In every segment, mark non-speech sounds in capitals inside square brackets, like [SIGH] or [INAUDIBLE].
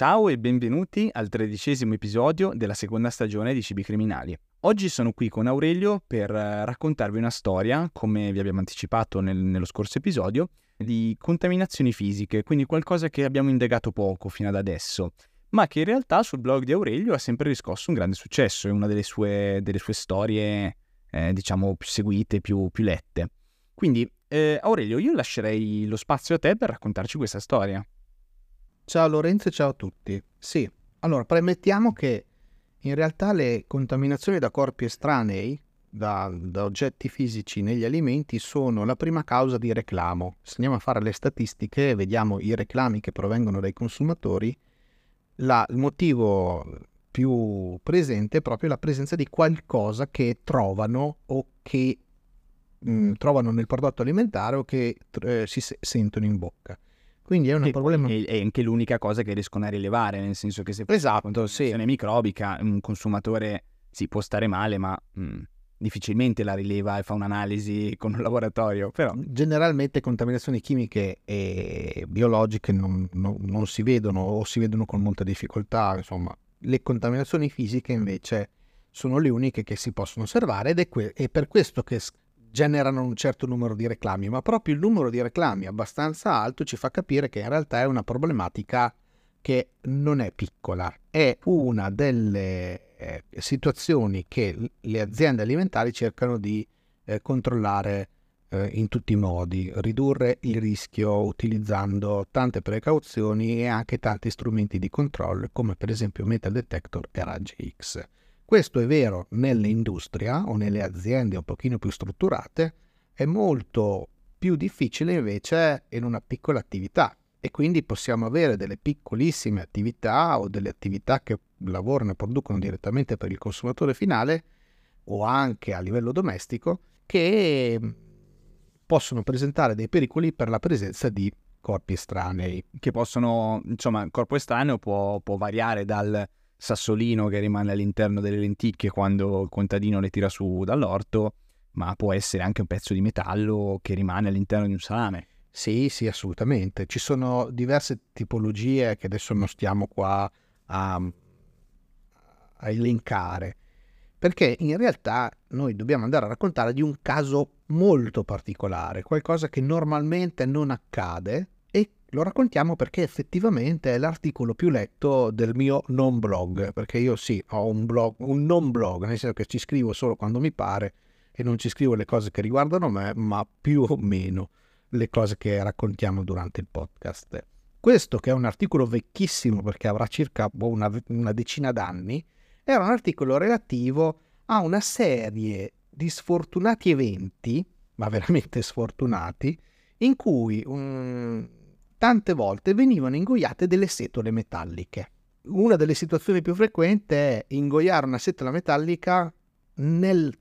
Ciao e benvenuti al tredicesimo episodio della seconda stagione di Cibi Criminali. Oggi sono qui con Aurelio per eh, raccontarvi una storia, come vi abbiamo anticipato nel, nello scorso episodio, di contaminazioni fisiche, quindi qualcosa che abbiamo indagato poco fino ad adesso, ma che in realtà sul blog di Aurelio ha sempre riscosso un grande successo, è una delle sue, delle sue storie, eh, diciamo, più seguite, più, più lette. Quindi, eh, Aurelio, io lascerei lo spazio a te per raccontarci questa storia. Ciao Lorenzo e ciao a tutti. Sì, allora premettiamo che in realtà le contaminazioni da corpi estranei, da, da, oggetti fisici negli alimenti, sono la prima causa di reclamo. Se andiamo a fare le statistiche e vediamo i reclami che provengono dai consumatori, la, il motivo più presente è proprio la presenza di qualcosa che trovano o che mh, mm, trovano nel prodotto alimentare o che eh, si sentono in bocca. Quindi è un problema. È anche l'unica cosa che riescono a rilevare, nel senso che se esatto, sì. microbica, un consumatore si può stare male, ma mh, mm, difficilmente la rileva e fa un'analisi con un laboratorio. Però... Generalmente contaminazioni chimiche e biologiche non, non, non si vedono o si vedono con molta difficoltà. Insomma, le contaminazioni fisiche invece sono le uniche che si possono osservare ed è, que- è per questo che generano un certo numero di reclami, ma proprio il numero di reclami abbastanza alto ci fa capire che in realtà è una problematica che non è piccola, è una delle eh, situazioni che le aziende alimentari cercano di eh, controllare eh, in tutti i modi, ridurre il rischio utilizzando tante precauzioni e anche tanti strumenti di controllo come per esempio metal detector e raggi X. Questo è vero nell'industria o nelle aziende un pochino più strutturate, è molto più difficile invece in una piccola attività e quindi possiamo avere delle piccolissime attività o delle attività che lavorano e producono direttamente per il consumatore finale o anche a livello domestico che possono presentare dei pericoli per la presenza di corpi estranei. Che possono, insomma, il corpo estraneo può, può variare dal sassolino che rimane all'interno delle lenticchie quando il contadino le tira su dall'orto, ma può essere anche un pezzo di metallo che rimane all'interno di un salame. Sì, sì, assolutamente. Ci sono diverse tipologie che adesso non stiamo qua a, a elencare, perché in realtà noi dobbiamo andare a raccontare di un caso molto particolare, qualcosa che normalmente non accade lo raccontiamo perché effettivamente è l'articolo più letto del mio non blog, perché io sì, ho un blog, un non blog, nel senso che ci scrivo solo quando mi pare e non ci scrivo le cose che riguardano me, ma più o meno le cose che raccontiamo durante il podcast. Questo, che è un articolo vecchissimo perché avrà circa boh, una, una decina d'anni, era un articolo relativo a una serie di sfortunati eventi, ma veramente sfortunati, in cui un, tante volte venivano ingoiate delle setole metalliche. Una delle situazioni più frequenti è ingoiare una setola metallica nel,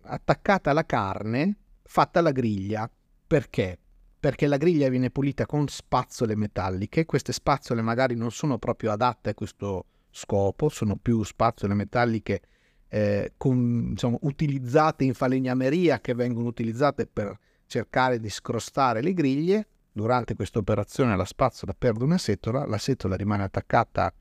attaccata alla carne fatta alla griglia. Perché? Perché la griglia viene pulita con spazzole metalliche, queste spazzole magari non sono proprio adatte a questo scopo, sono più spazzole metalliche eh, con, diciamo, utilizzate in falegnameria che vengono utilizzate per cercare di scrostare le griglie Durante questa operazione la spazzola perde una setola, la setola rimane attaccata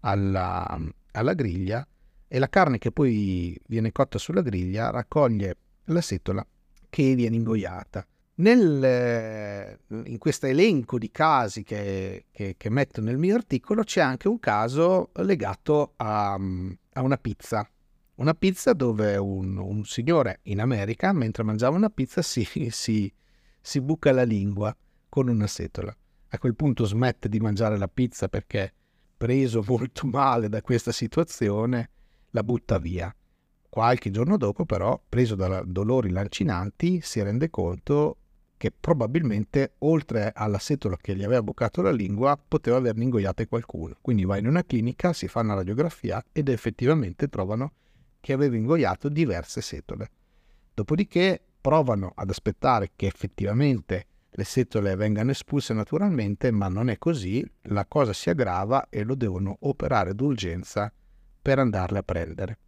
alla, alla griglia e la carne che poi viene cotta sulla griglia raccoglie la setola che viene ingoiata. Nel, in questo elenco di casi che, che, che, metto nel mio articolo c'è anche un caso legato a, a una pizza. Una pizza dove un, un, signore in America, mentre mangiava una pizza, si, si, si buca la lingua con una setola. A quel punto smette di mangiare la pizza perché, preso molto [LAUGHS] male da questa situazione, la butta via. Qualche giorno dopo, però, preso da dolori lancinanti, si rende conto che probabilmente, oltre alla setola che gli aveva bucato la lingua, poteva averne ingoiate qualcuno. Quindi va in una clinica, si fa una radiografia ed effettivamente trovano che aveva ingoiato diverse setole. Dopodiché provano ad aspettare che effettivamente le setole vengano espulse naturalmente, ma non è così, la cosa si aggrava e lo devono operare d'urgenza per andarle a prendere.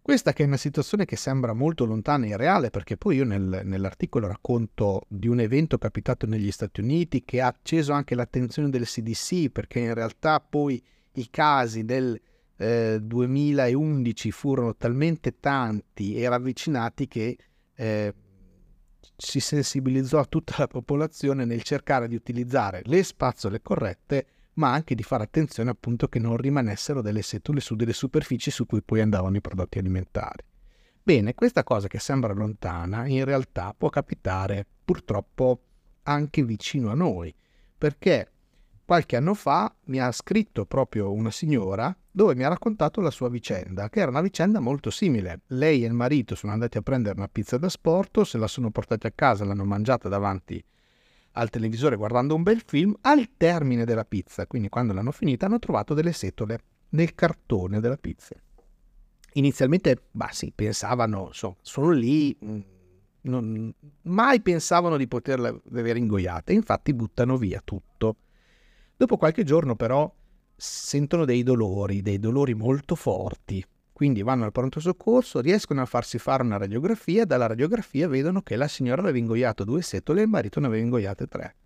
Questa che è una situazione che sembra molto lontana e reale, perché poi io nel, nell'articolo racconto di un evento capitato negli Stati Uniti che ha acceso anche l'attenzione del CDC, perché in realtà poi i casi del eh, 2011 furono talmente tanti e ravvicinati che eh, si sensibilizzò tutta la popolazione nel cercare di utilizzare le spazzole corrette ma anche di fare attenzione appunto che non rimanessero delle setole su delle superfici su cui poi andavano i prodotti alimentari. Bene, questa cosa che sembra lontana in realtà può capitare purtroppo anche vicino a noi, perché qualche anno fa mi ha scritto proprio una signora dove mi ha raccontato la sua vicenda, che era una vicenda molto simile. Lei e il marito sono andati a prendere una pizza da sporto, se la sono portati a casa, l'hanno mangiata davanti al televisore guardando un bel film, al termine della pizza, quindi quando l'hanno finita, hanno trovato delle setole nel cartone della pizza. Inizialmente, bah sì, pensavano, insomma, sono lì, mm, non, mai pensavano di poterle avere ingoiate, infatti buttano via tutto. Dopo qualche giorno però sentono dei dolori, dei dolori molto forti, quindi vanno al pronto soccorso, riescono a farsi fare una radiografia, dalla radiografia vedono che la signora aveva ingoiato due setole e il marito ne aveva ingoiate tre.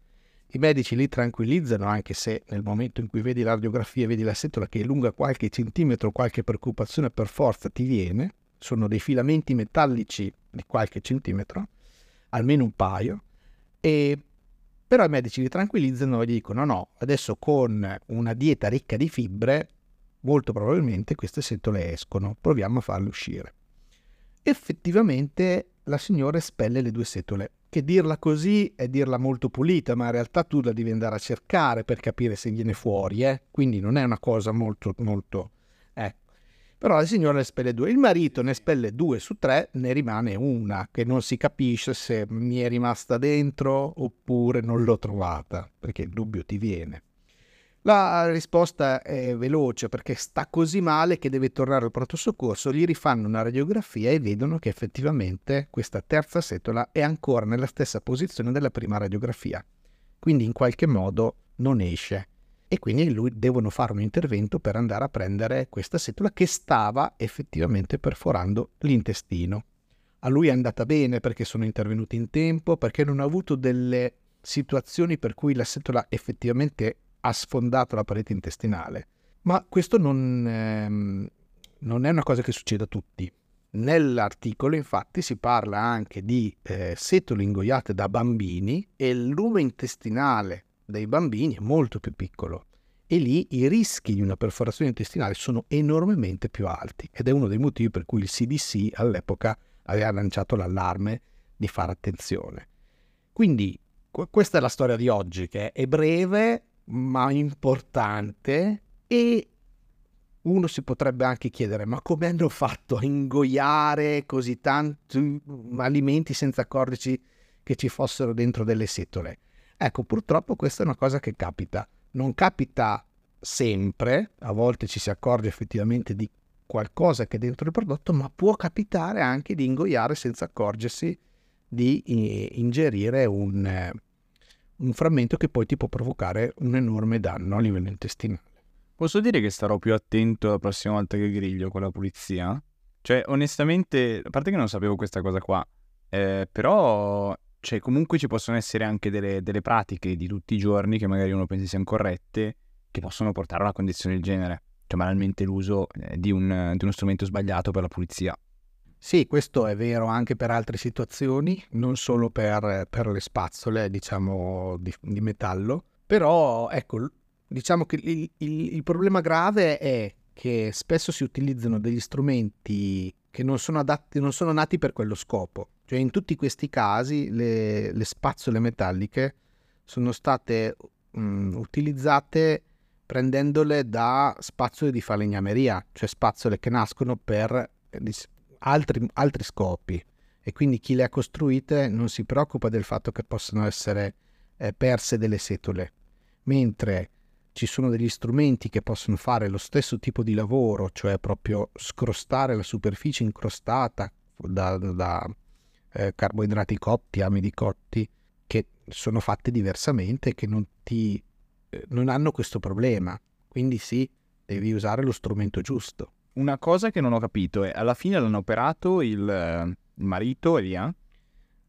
I medici li tranquillizzano anche se nel momento in cui vedi la radiografia e vedi la setola che è lunga qualche centimetro, qualche preoccupazione per forza ti viene, sono dei filamenti metallici di qualche centimetro, almeno un paio, e però i medici li tranquillizzano e dicono no, adesso con una dieta ricca di fibre molto probabilmente queste setole escono, proviamo a farle uscire. Effettivamente la signora espelle le due setole, che dirla così è dirla molto pulita, ma in realtà tu la devi andare a cercare per capire se viene fuori, eh? quindi non è una cosa molto, molto... Però la signora ne espelle due, il marito ne espelle due su tre, ne rimane una, che non si capisce se mi è rimasta dentro oppure non l'ho trovata, perché il dubbio ti viene. La risposta è veloce perché sta così male che deve tornare al pronto soccorso, gli rifanno una radiografia e vedono che effettivamente questa terza setola è ancora nella stessa posizione della prima radiografia. Quindi in qualche modo non esce. E quindi lui devono fare un intervento per andare a prendere questa setola che stava effettivamente perforando l'intestino. A lui è andata bene perché sono intervenuti in tempo, perché non ha avuto delle situazioni per cui la setola effettivamente ha sfondato la parete intestinale. Ma questo non, ehm, non è una cosa che succede a tutti. Nell'articolo infatti si parla anche di eh, setole ingoiate da bambini e il lume intestinale dei bambini è molto più piccolo e lì i rischi di una perforazione intestinale sono enormemente più alti ed è uno dei motivi per cui il CDC all'epoca aveva lanciato l'allarme di fare attenzione. Quindi questa è la storia di oggi che è breve ma importante e uno si potrebbe anche chiedere ma come hanno fatto a ingoiare così tanti alimenti senza accorgerci che ci fossero dentro delle setole? Ecco, purtroppo questa è una cosa che capita. Non capita sempre, a volte ci si accorge effettivamente di qualcosa che è dentro il prodotto, ma può capitare anche di ingoiare senza accorgersi di eh, ingerire un, eh, un frammento che poi ti può provocare un enorme danno a livello intestinale. Posso dire che starò più attento la prossima volta che griglio con la pulizia? Cioè, onestamente, a parte che non sapevo questa cosa qua, eh, però cioè, comunque ci possono essere anche delle, delle, pratiche di tutti i giorni che magari uno pensi siano corrette, che possono portare a una condizione del genere. Cioè, banalmente l'uso eh, di, un, di uno strumento sbagliato per la pulizia. Sì, questo è vero anche per altre situazioni, non solo per, per le spazzole, diciamo, di, di, metallo. Però, ecco, diciamo che il, il, il, problema grave è che spesso si utilizzano degli strumenti che non sono, adatti, non sono nati per quello scopo. Cioè, in tutti questi casi, le, le spazzole metalliche sono state mh, utilizzate prendendole da spazzole di falegnameria, cioè spazzole che nascono per eh, altri, altri scopi e quindi chi le ha costruite non si preoccupa del fatto che possano essere eh, perse delle setole, mentre ci sono degli strumenti che possono fare lo stesso tipo di lavoro, cioè proprio scrostare la superficie incrostata da, da eh, carboidrati cotti, amidi cotti, che sono fatte diversamente e che non, ti, eh, non hanno questo problema. Quindi sì, devi usare lo strumento giusto. una cosa che non ho capito è, alla fine l'hanno operato il, il marito e via?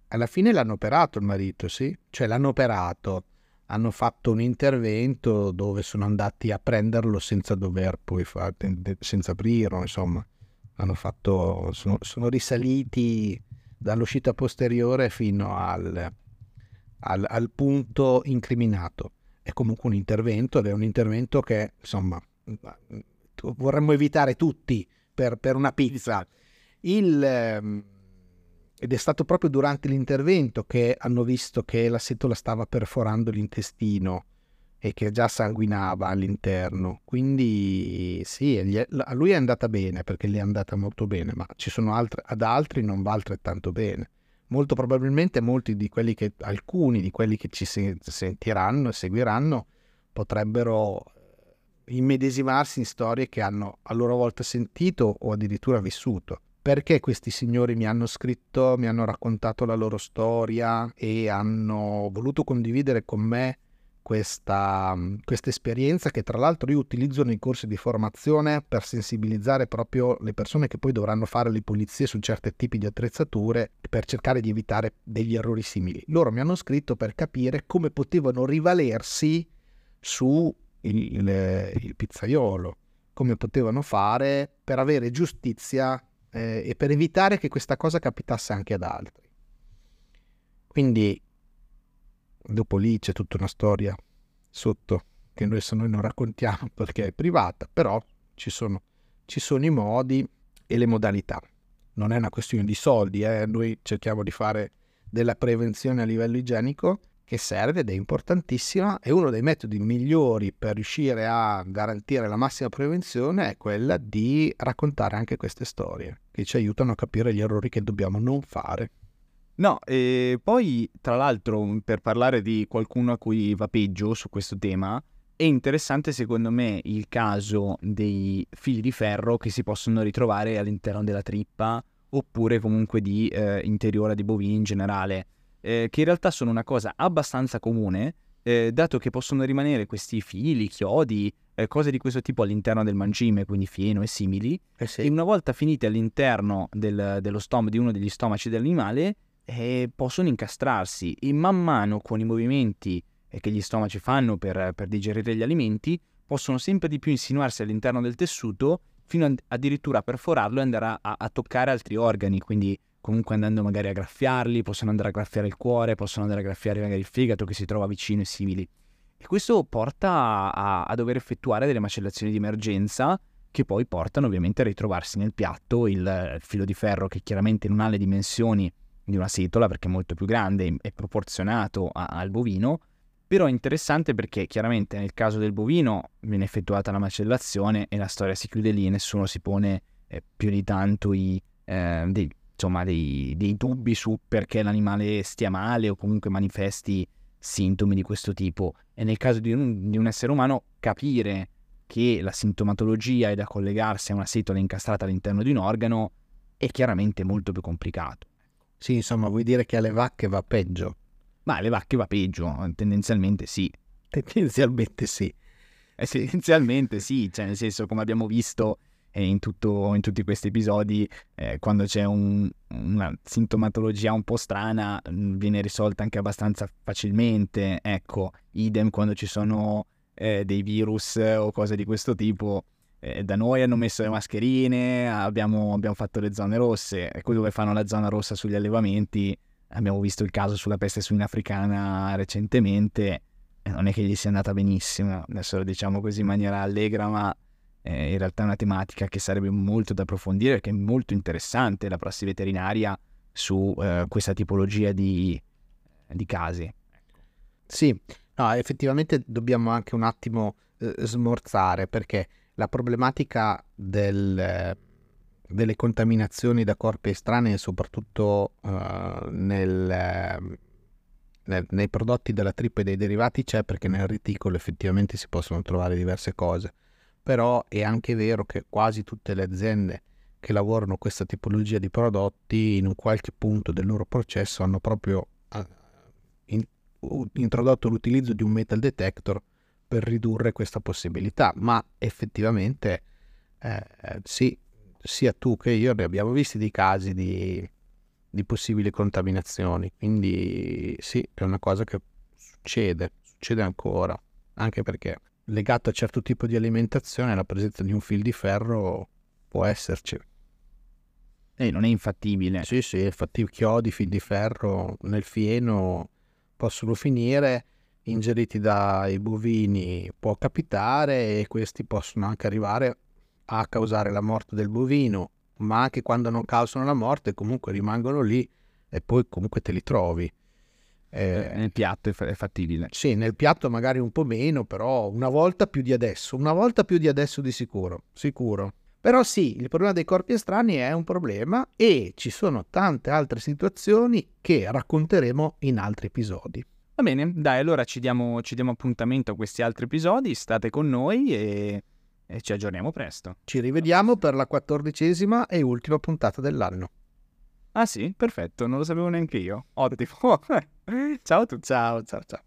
Alla fine l'hanno operato il marito, sì. Cioè l'hanno operato, hanno fatto un intervento dove sono andati a prenderlo senza dover poi fare, senza aprirlo, insomma. Hanno fatto, sono, sono risaliti dall'uscita posteriore fino al, al, al punto incriminato. È comunque un intervento ed è un intervento che, insomma, vorremmo evitare tutti per, per una pizza. Il, ehm, ed è stato proprio durante l'intervento che hanno visto che la setola stava perforando l'intestino e che già sanguinava all'interno. Quindi sì, a lui è andata bene perché gli è andata molto bene, ma altri, ad altri non va altrettanto bene. Molto probabilmente molti di quelli che, alcuni di quelli che ci sentiranno e seguiranno potrebbero immedesimarsi in storie che hanno a loro volta sentito o addirittura vissuto. Perché questi signori mi hanno scritto, mi hanno raccontato la loro storia e hanno voluto condividere con me questa, questa esperienza che tra l'altro io utilizzo nei corsi di formazione per sensibilizzare proprio le persone che poi dovranno fare le pulizie su certi tipi di attrezzature per cercare di evitare degli errori simili. Loro mi hanno scritto per capire come potevano rivalersi su il, il, il pizzaiolo, come potevano fare per avere giustizia eh, e per evitare che questa cosa capitasse anche ad altri. Quindi dopo lì c'è tutta una storia sotto che noi, noi non raccontiamo [LAUGHS] perché è privata, però ci sono, ci sono i modi e le modalità. Non è una questione di soldi, eh? noi cerchiamo di fare della prevenzione a livello igienico che serve ed è importantissima e uno dei metodi migliori per riuscire a garantire la massima prevenzione è quella di raccontare anche queste storie che ci aiutano a capire gli errori che dobbiamo non fare. No, e poi tra l'altro per parlare di qualcuno a cui va peggio su questo tema, è interessante secondo me il caso dei fili di ferro che si possono ritrovare all'interno della trippa oppure comunque di eh, interiore di bovini in generale eh, che in realtà sono una cosa abbastanza comune, eh, dato che possono rimanere questi fili, chiodi, eh, cose di questo tipo all'interno del mangime, quindi fieno e simili, eh sì. e una volta finite all'interno del, dello stom- di uno degli stomaci dell'animale, eh, possono incastrarsi e man mano con i movimenti eh, che gli stomaci fanno per, per digerire gli alimenti, possono sempre di più insinuarsi all'interno del tessuto fino addirittura a perforarlo e andare a, a, toccare altri organi, quindi comunque andando magari a graffiarli, possono andare a graffiare il cuore, possono andare a graffiare magari il fegato che si trova vicino e simili. E questo porta a, a dover effettuare delle macellazioni di emergenza che poi portano ovviamente a ritrovarsi nel piatto il, il filo di ferro che chiaramente non ha le dimensioni di una setola perché è molto più grande e proporzionato a, al bovino, però è interessante perché chiaramente nel caso del bovino viene effettuata la macellazione e la storia si chiude lì, nessuno si pone eh, più di tanto i, eh, dei, insomma, dei, dei dubbi su perché l'animale stia male o comunque manifesti sintomi di questo tipo. E nel caso di un, di un essere umano capire che la sintomatologia è da collegarsi a una setola incastrata all'interno di un organo è chiaramente molto più complicato. Sì, insomma, vuoi dire che alle vacche va peggio? Ma alle vacche va peggio, tendenzialmente sì. [LAUGHS] Tendenzialmente sì. Eh, tendenzialmente sì, cioè nel senso come abbiamo visto in, tutto, in, tutti questi episodi, eh, quando c'è un, una sintomatologia un po' strana, mm, viene risolta anche abbastanza facilmente. Ecco, idem quando ci sono eh, dei virus o cose di questo tipo. Eh, da noi hanno messo le mascherine, abbiamo, abbiamo fatto le zone rosse, e qui dove fanno la zona rossa sugli allevamenti, abbiamo visto il caso sulla peste suina africana recentemente, non è che gli sia andata benissimo, adesso lo diciamo così in maniera allegra, ma eh, in realtà è una tematica che sarebbe molto da approfondire perché è molto interessante la prassi veterinaria su eh, questa tipologia di, di casi. Sì, no, effettivamente dobbiamo anche un attimo eh, smorzare perché la problematica del, delle contaminazioni da corpi estranei, soprattutto nel, nel, nei prodotti della trippa e dei derivati, c'è perché nel reticolo effettivamente si possono trovare diverse cose però è anche vero che quasi tutte le aziende che lavorano questa tipologia di prodotti in un qualche punto del loro processo hanno proprio ah, in, introdotto l'utilizzo di un metal detector per ridurre questa possibilità, ma effettivamente Eh, sì, sia tu che io ne abbiamo visti dei casi di, di possibili contaminazioni, quindi sì, è una cosa che succede, succede ancora, anche perché legato a certo tipo di alimentazione la presenza di un fil di ferro può esserci. E non è infattibile. Sì, sì, infatti chiodi, fil di ferro nel fieno possono finire ingeriti dai bovini può capitare e questi possono anche arrivare a causare la morte del bovino, ma anche quando non causano la morte comunque rimangono lì e poi comunque te li trovi. Eh, nel piatto è fattibile. Sì, nel piatto magari un po' meno, però una volta più di adesso, una volta più di adesso di sicuro, sicuro. Però sì, il problema dei corpi estranei è un problema e ci sono tante altre situazioni che racconteremo in altri episodi. Va bene, dai, allora ci diamo, ci diamo appuntamento a questi altri episodi, state con noi e, e ci aggiorniamo presto. Ci rivediamo per la quattordicesima e ultima puntata dell'anno. Ah sì, perfetto, non lo sapevo neanche io. Ottimo. [LAUGHS] ciao a tutti. Ciao, ciao, ciao.